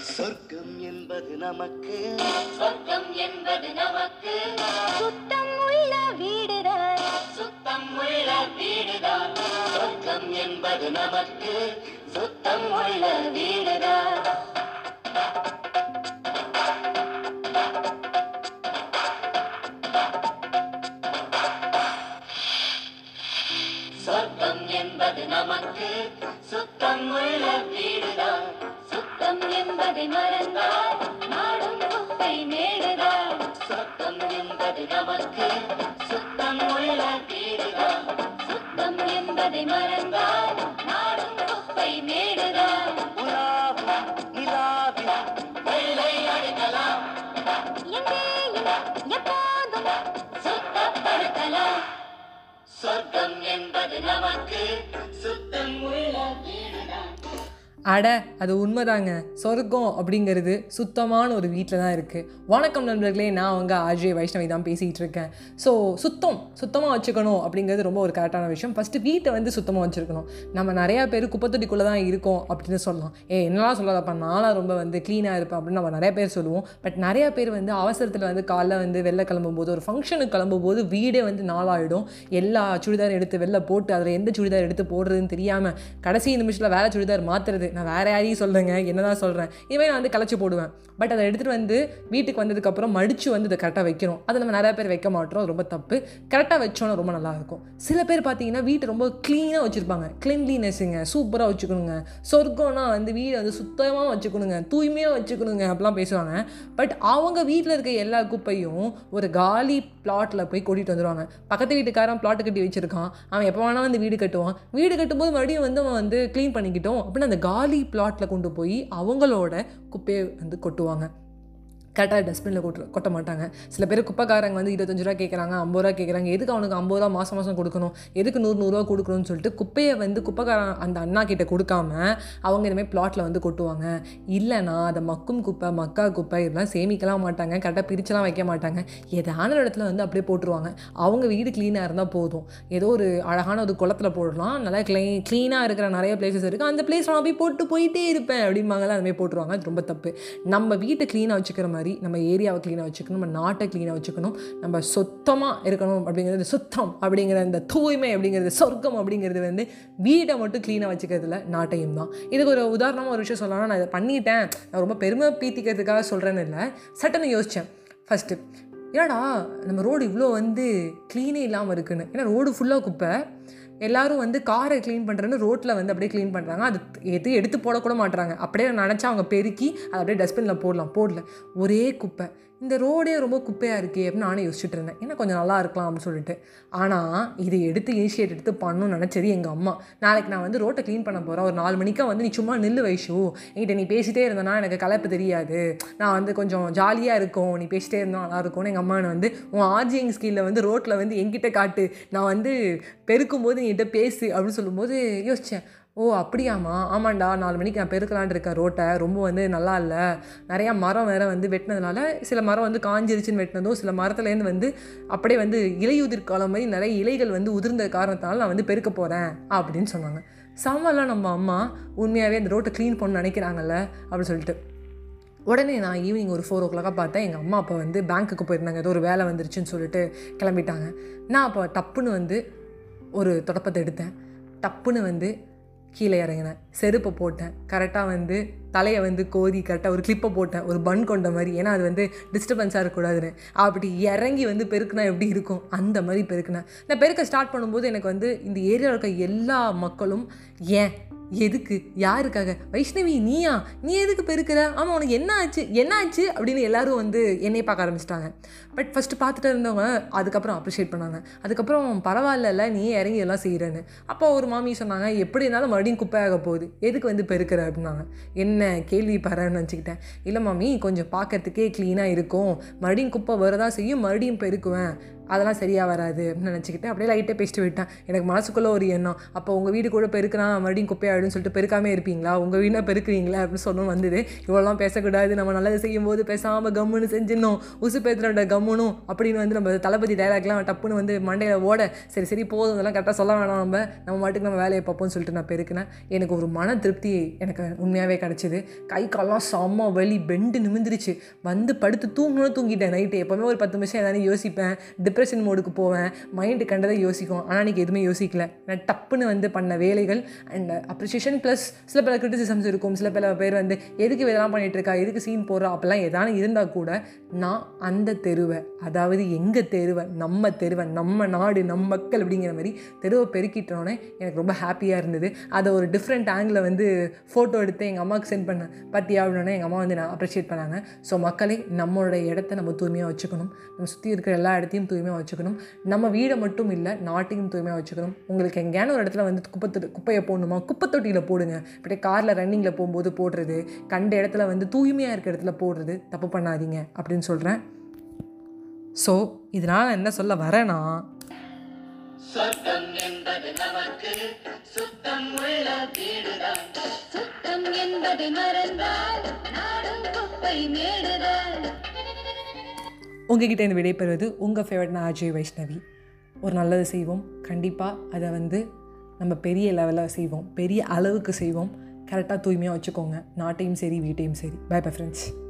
சொர்க்கம் என்பது நமக்கு. சொர்க்கம் என்பது நமக்கு. சுத்தம் உள்ள வீடுதான். சுத்தம் உள்ள வீடுதான். சொர்க்கம் என்பது நமக்கு. சுத்தம் உள்ள வீடுதான். சுத்தம் என்பதை மறந்தால் நாடும் குப்பை மேடுதான். சொர்க்கம் என்பது நமக்கு சுத்தம் உள்ள வீடுதான் சுத்தம் என்பதை மறந்தால் நாடும் குப்பை மேடுதான். உலாவும் நிலாவில் வெள்ளை அடிக்கலாம். எங்கேயும் எப்போதும் சுத்தப்படுத்தலாம். சொர்க்கம் என்பது நமக்கு சுத்தம் உள்ள அட அது உண்மைதாங்க. சொர்க்கம் அப்படிங்கிறது சுத்தமான ஒரு வீட்டில் தான் இருக்குது வணக்கம் நண்பர்களே நான் அவங்க ஆர்ஜே வைஷ்ணவி தான் பேசிகிட்டு இருக்கேன். ஸோ சுத்தம் சுத்தமாக வச்சுக்கணும் அப்படிங்கிறது ரொம்ப ஒரு கரெக்டான விஷயம். ஃபஸ்ட்டு வீட்டை வந்து சுத்தமாக வச்சுருக்கணும். நம்ம நிறையா பேர் குப்பத்தொட்டிக்குள்ளே தான் இருக்கோம் அப்படின்னு சொல்லலாம். ஏ என்னலாம் சொல்லாதப்பா நான்லாம் ரொம்ப வந்து க்ளீனாக இருப்பேன் அப்படின்னு நம்ம நிறைய பேர் சொல்லுவோம். பட் நிறையா பேர் வந்து அவசரத்தில் வந்து காலைல வந்து வெளில கிளம்பும்போது ஒரு ஃபங்க்ஷனுக்கு கிளம்பும்போது வீடே வந்து நாளாகிடும் எல்லா சுடிதாரும் எடுத்து வெளில போட்டு அதில் எந்த சுடிதார் எடுத்து போடுறதுன்னு தெரியாமல் கடைசி நிமிஷத்தில் வேறு சுடிதார் மாற்றுறது நான் வேறு யாரையும் சொல்லுங்க என்னதான் சொல்கிறேன் இனிமேல் நான் வந்து கலைச்சி போடுவேன். பட் அதை எடுத்துகிட்டு வந்து வீட்டுக்கு வந்ததுக்கப்புறம் மடித்து வந்து இதை கரெக்டாக வைக்கணும். அதை நம்ம நிறையா பேர் வைக்க மாட்டோம். ரொம்ப தப்பு. கரெக்டாக வச்சோன்னா ரொம்ப நல்லாயிருக்கும் சில பேர் பார்த்தீங்கன்னா வீட்டை ரொம்ப க்ளீனாக வச்சுருப்பாங்க. க்ளீன்லினஸ்ஸுங்க சூப்பராக வச்சுக்கணுங்க. சொர்க்கம்னா வந்து வீடை வந்து சுத்தமாக வச்சுக்கணுங்க. தூய்மையாக வச்சுக்கணுங்க அப்படிலாம் பேசுவாங்க. பட் அவங்க வீட்டில் இருக்க எல்லா குப்பையும் ஒரு காலி பிளாட்டில் போய் கூட்டிகிட்டு வந்துடுவாங்க பக்கத்து வீட்டுக்காரன் பிளாட் கட்டி வச்சுருக்கான். அவன் எப்போ வேணால் வந்து வீடு கட்டுவான். வீடு கட்டும்போது மறுபடியும் வந்து அவன் வந்து க்ளீன் பண்ணிக்கிட்டோம். அப்படின்னு அந்த காலி பிளாட்டில் கொண்டு போய் அவங்களோட குப்பையை வந்து கொட்டுவாங்க. கரெக்டாக டஸ்ட்பினில் கொட்டு கொட்ட மாட்டாங்க. சில பேர் குப்பைக்காரங்க வந்து இருபத்தஞ்சு ரூபா கேட்குறாங்க ஐம்பது ரூபா கேட்குறாங்க எதுக்கு அவனுக்கு ஐம்பது ரூபா மாதம் மாதம் கொடுக்கணும்? எதுக்கு நூறு நூறுரூவா கொடுக்கணும்னு சொல்லிட்டு குப்பையை வந்து குப்பைக்காரன் அந்த அண்ணா கிட்ட கொடுக்காம அவங்க இதுமாதிரி பிளாட்டில் வந்து கொட்டுவாங்க. இல்லைனா அதை மக்கும் குப்பை மக்கா குப்பை இதெல்லாம் சேமிக்கலாம் மாட்டாங்க. கரெக்டாக பிரிச்செல்லாம் வைக்க மாட்டாங்க. ஏதான ஒரு இடத்துல வந்து அப்படியே போட்டுருவாங்க. அவங்க வீடு க்ளீனாக இருந்தால் போதும். ஏதோ ஒரு அழகான ஒரு குளத்தில் போடலாம். நல்லா க்ளீ க்ளீனாக இருக்கிற நிறைய பிளேசஸ் இருக்குது அந்த பிளேஸ் நான் போய் போட்டு போயிட்டே இருப்பேன் அப்படிம்பாங்கல்ல அதுமாதிரி போட்டுருவாங்க. அது ரொம்ப தப்பு. நம்ம வீட்டை க்ளீனாக வச்சுக்கிற மாதிரி நம்ம ஏரியாவை க்ளீனாக வச்சுக்கணும் நம்ம நாட்டை க்ளீனாக வச்சுக்கணும். நம்ம சுத்தமாக இருக்கணும் அப்படிங்கிறது சுத்தம் அப்படிங்கிற அந்த தூய்மை அப்படிங்கிறது சொர்க்கம் அப்படிங்கிறது வந்து வீடை மட்டும் க்ளீனாக வச்சுக்கிறதுல நாட்டையும் தான். இதுக்கு ஒரு உதாரணமாக ஒரு விஷயம் சொல்லலாம் நான் இதை பண்ணிட்டேன். நான் ரொம்ப பெருமை பீத்திக்கிறதுக்காக சொல்கிறேன்னு இல்லை. சட்டன்னு யோசித்தேன் ஃபஸ்ட்டு ஏடா நம்ம ரோடு இவ்வளோ வந்து க்ளீனே இல்லாமல் இருக்குன்னு. ஏன்னா ரோடு ஃபுல்லாக குப்பை. எல்லாரும் வந்து காரை க்ளீன் பண்ணுறேன்னு ரோட்டில் வந்து அப்படியே க்ளீன் பண்ணுறாங்க அது எது எடுத்து போடக்கூட மாட்டுறாங்க அப்படியே நினச்சா அவங்க பெருக்கி அதை அப்படியே டஸ்ட்பினில் போடலாம். போடல. ஒரே குப்பை. இந்த ரோடே ரொம்ப குப்பையாக இருக்கே அப்படின்னு நானே யோசிச்சுட்டு இருந்தேன். ஏன்னா கொஞ்சம் நல்லா இருக்கலாம் அப்படின்னு சொல்லிட்டு. ஆனால் இதை எடுத்து இனிஷியேட் எடுத்து பண்ணணும்னு நினச்சது எங்கள் அம்மா. நாளைக்கு நான் வந்து ரோட்டை க்ளீன் பண்ண போகிறேன் ஒரு நாலு மணிக்கா வந்து நீ சும்மா நில்லு வைஷு. என்கிட்ட நீ பேசிட்டே இருந்தனா எனக்கு கலப்பு தெரியாது. நான் வந்து கொஞ்சம் ஜாலியாக இருக்கும். நீ பேசிட்டே இருந்தால் நல்லா இருக்கும்னு எங்கள் அம்மா வந்து உன் ஆர்ஜிங் ஸ்கில்ல வந்து ரோட்டில் வந்து என்கிட்ட காட்டு. நான் வந்து பெருக்கும்போது நீ என்கிட்ட பேசு அப்படின்னு சொல்லும்போது யோசித்தேன் ஓ அப்படியாம்மா? ஆமாண்டா நாலு மணிக்கு நான் பெருக்கலான்னு இருக்கேன் ரோட்டை. ரொம்ப வந்து நல்லா இல்லை. நிறையா மரம் வேறு வந்து வெட்டினதுனால சில மரம் வந்து காஞ்சிருச்சுன்னு வெட்டினதும் சில மரத்துலேருந்து வந்து அப்படியே வந்து இலையுதிர் காலம் மாதிரி நிறைய இலைகள் வந்து உதிர்ந்த காரணத்தினால நான் வந்து பெருக்க போகிறேன் அப்படின்னு சொன்னாங்க. செம்மலாம் நம்ம அம்மா உண்மையாகவே அந்த ரோட்டை க்ளீன் பண்ண நினைக்கிறாங்கல்ல அப்படின்னு சொல்லிட்டு. உடனே நான் ஈவினிங் ஒரு ஃபோர் ஓ கிளாக்காக பார்த்தேன். எங்கள் அம்மா அப்போ வந்து பேங்க்குக்கு போயிருந்தாங்க. ஏதோ ஒரு வேலை வந்துருச்சுன்னு சொல்லிட்டு கிளம்பிட்டாங்க. நான் அப்போ டப்புன்னு வந்து ஒரு தொடப்பத்தை எடுத்தேன். டப்புன்னு வந்து கீழே இறங்கினேன். செருப்பை போட்டேன். கரெக்டாக வந்து தலையை வந்து கோதி கரெக்டாக ஒரு கிளிப்பை போட்டேன். ஒரு பன் கொண்ட மாதிரி. ஏன்னா அது வந்து டிஸ்டர்பன்ஸாக இருக்கக்கூடாதுன்னு. அப்படி இறங்கி வந்து பெருக்குனா எப்படி இருக்கும்? அந்த மாதிரி பெருக்கினேன். நான் பெருக்க ஸ்டார்ட் பண்ணும்போது எனக்கு வந்து இந்த ஏரியாவில் இருக்க எல்லா மக்களும் ஏன் எதுக்கு? யாருக்காக? வைஷ்ணவி நீயா? நீ எதுக்கு பெருக்கிற? ஆமாம் உனக்கு என்ன ஆச்சு? என்ன ஆச்சு? அப்படின்னு எல்லாரும் வந்து என்னை பார்க்க ஆரம்பிச்சிட்டாங்க. பட் ஃபஸ்ட்டு பார்த்துட்டு இருந்தவங்க அதுக்கப்புறம் அப்ரிஷியேட் பண்ணாங்க. அதுக்கப்புறம் பரவாயில்லல நீ இறங்கி எல்லாம் செய்கிறேன்னு அப்போ ஒரு மாமி சொன்னாங்க எப்படி இருந்தாலும் மறுபடியும் குப்பையாக போகுது. எதுக்கு வந்து பெருக்கிற? அப்படின்னாங்க. என்ன கேள்வி பரன்னு நினச்சிக்கிட்டேன். இல்லை மாமி கொஞ்சம் பார்க்கறதுக்கே க்ளீனாக இருக்கும். மறுபடியும் குப்பை வரதான் செய்யும் மறுபடியும் பெருக்குவேன். அதெல்லாம் சரியாக வராது அப்படின்னு நினச்சிக்கிட்டு அப்படியே லைட்டாக பேசிட்டு விட்டேன் எனக்கு மனசுக்குள்ளே ஒரு எண்ணம். அப்போ உங்கள் வீடு கூட பெருக்கினா மறுபடியும் குப்பையாயிடும்னு சொல்லிட்டு பெருக்காமே இருப்பீங்களா? உங்கள் வீடாக பெருக்குவீங்களா அப்படின்னு சொன்னோம் வந்தது. இவ்வளோலாம் பேசக்கூடாது. நம்ம நல்லது செய்யும் போது பேசாமல் கம்முன்னு செஞ்சிடணும். உசு பேத்துறோட கம்முனும் அப்படின்னு வந்து நம்ம தளபதி டைலாக்லாம் டப்புன்னு வந்து மண்டையில் ஓட சரி சரி போதும். இதெல்லாம் கரெக்டாக சொல்ல வேணாம் நம்ம. நம்ம மாட்டுக்கு நம்ம வேலையை பார்ப்போம்னு சொல்லிட்டு நான் பெருக்கினேன். எனக்கு ஒரு மன திருப்தி எனக்கு உண்மையாகவே கிடச்சிது. கை கால்லாம் செம்ம வலி பெண்டு நிமிந்துருச்சு வந்து படுத்து தூங்கணும்னு தூங்கிட்டேன் நைட்டு எப்போவுமே ஒரு பத்து நிமிஷம் எதாவது யோசிப்பேன். டிப்ரெஷன் மோடுக்கு போவேன். மைண்டு கண்டதை யோசிக்கும். ஆனால் அன்றைக்கி எதுவுமே யோசிக்கல. நான் டப்புன்னு வந்து பண்ண வேலைகள் அண்ட் அப்ரிஷியேஷன் ப்ளஸ் சில பல கிரிட்டிசிசம்ஸ் இருக்கும். சில பல பேர் வந்து எதுக்கு இதெல்லாம் பண்ணிகிட்ருக்கா இருக்கா எதுக்கு சீன் போடுறா? அப்போல்லாம் எதானு இருந்தால் கூட நான் அந்த தெருவை அதாவது எங்கள் தெருவை நம்ம தெருவை நம்ம நாடு நம்ம மக்கள் அப்படிங்கிற மாதிரி தெருவை பெருக்கிட்டோன்னே எனக்கு ரொம்ப ஹாப்பியாக இருந்தது. அதை ஒரு டிஃப்ரெண்ட் ஆங்கிளில் வந்து ஃபோட்டோ எடுத்து எங்கள் அம்மாவுக்கு சென்ட் பண்ண பார்த்தியா அப்படின்னா எங்கள் அம்மா வந்து நான் அப்ரிஷியேட் பண்ணாங்க. ஸோ மக்களே நம்மளோட இடத்த நம்ம தூய்மையாக வச்சுக்கணும். நம்ம சுற்றி இருக்கிற எல்லா இடத்தையும் தூய்மையாக வச்சுக்கணும். நம்ம வீடை மட்டும் இல்லை நாட்டையும் தூய்மையாக வச்சுக்கணும். உங்களுக்கு எங்கேயான ஒரு இடத்துல வந்து குப்பை குப்பையை போடணுமா? குப்பை தொட்டியில் போடுங்க. இப்படியே காரில் ரன்னிங்கில் போகும்போது போடுறது கண்ட இடத்துல வந்து தூய்மையாக இருக்கிற இடத்துல போடுறது தப்பு பண்ணாதீங்க அப்படின்னு சொல்கிறேன் ஸோ இதனால் என்ன சொல்ல வரேன்னா சுத்தம் என்பது நமக்கு சுத்தம் உள்ள வீடுதான். சுத்தம் என்பதை மறந்தால் நாடும் குப்பை மேடுதான். உங்ககிட்ட இருந்து விடைபெறுவது உங்கள் ஃபேவரட் நான் அஜய் வைஷ்ணவி. ஒரு நல்லது செய்வோம். கண்டிப்பாக அதை வந்து நம்ம பெரிய லெவலில் செய்வோம். பெரிய அளவுக்கு செய்வோம். கரெக்டாக தூய்மையாக வச்சுக்கோங்க. நாட்டையும் சரி வீட்டையும் சரி. By bye friends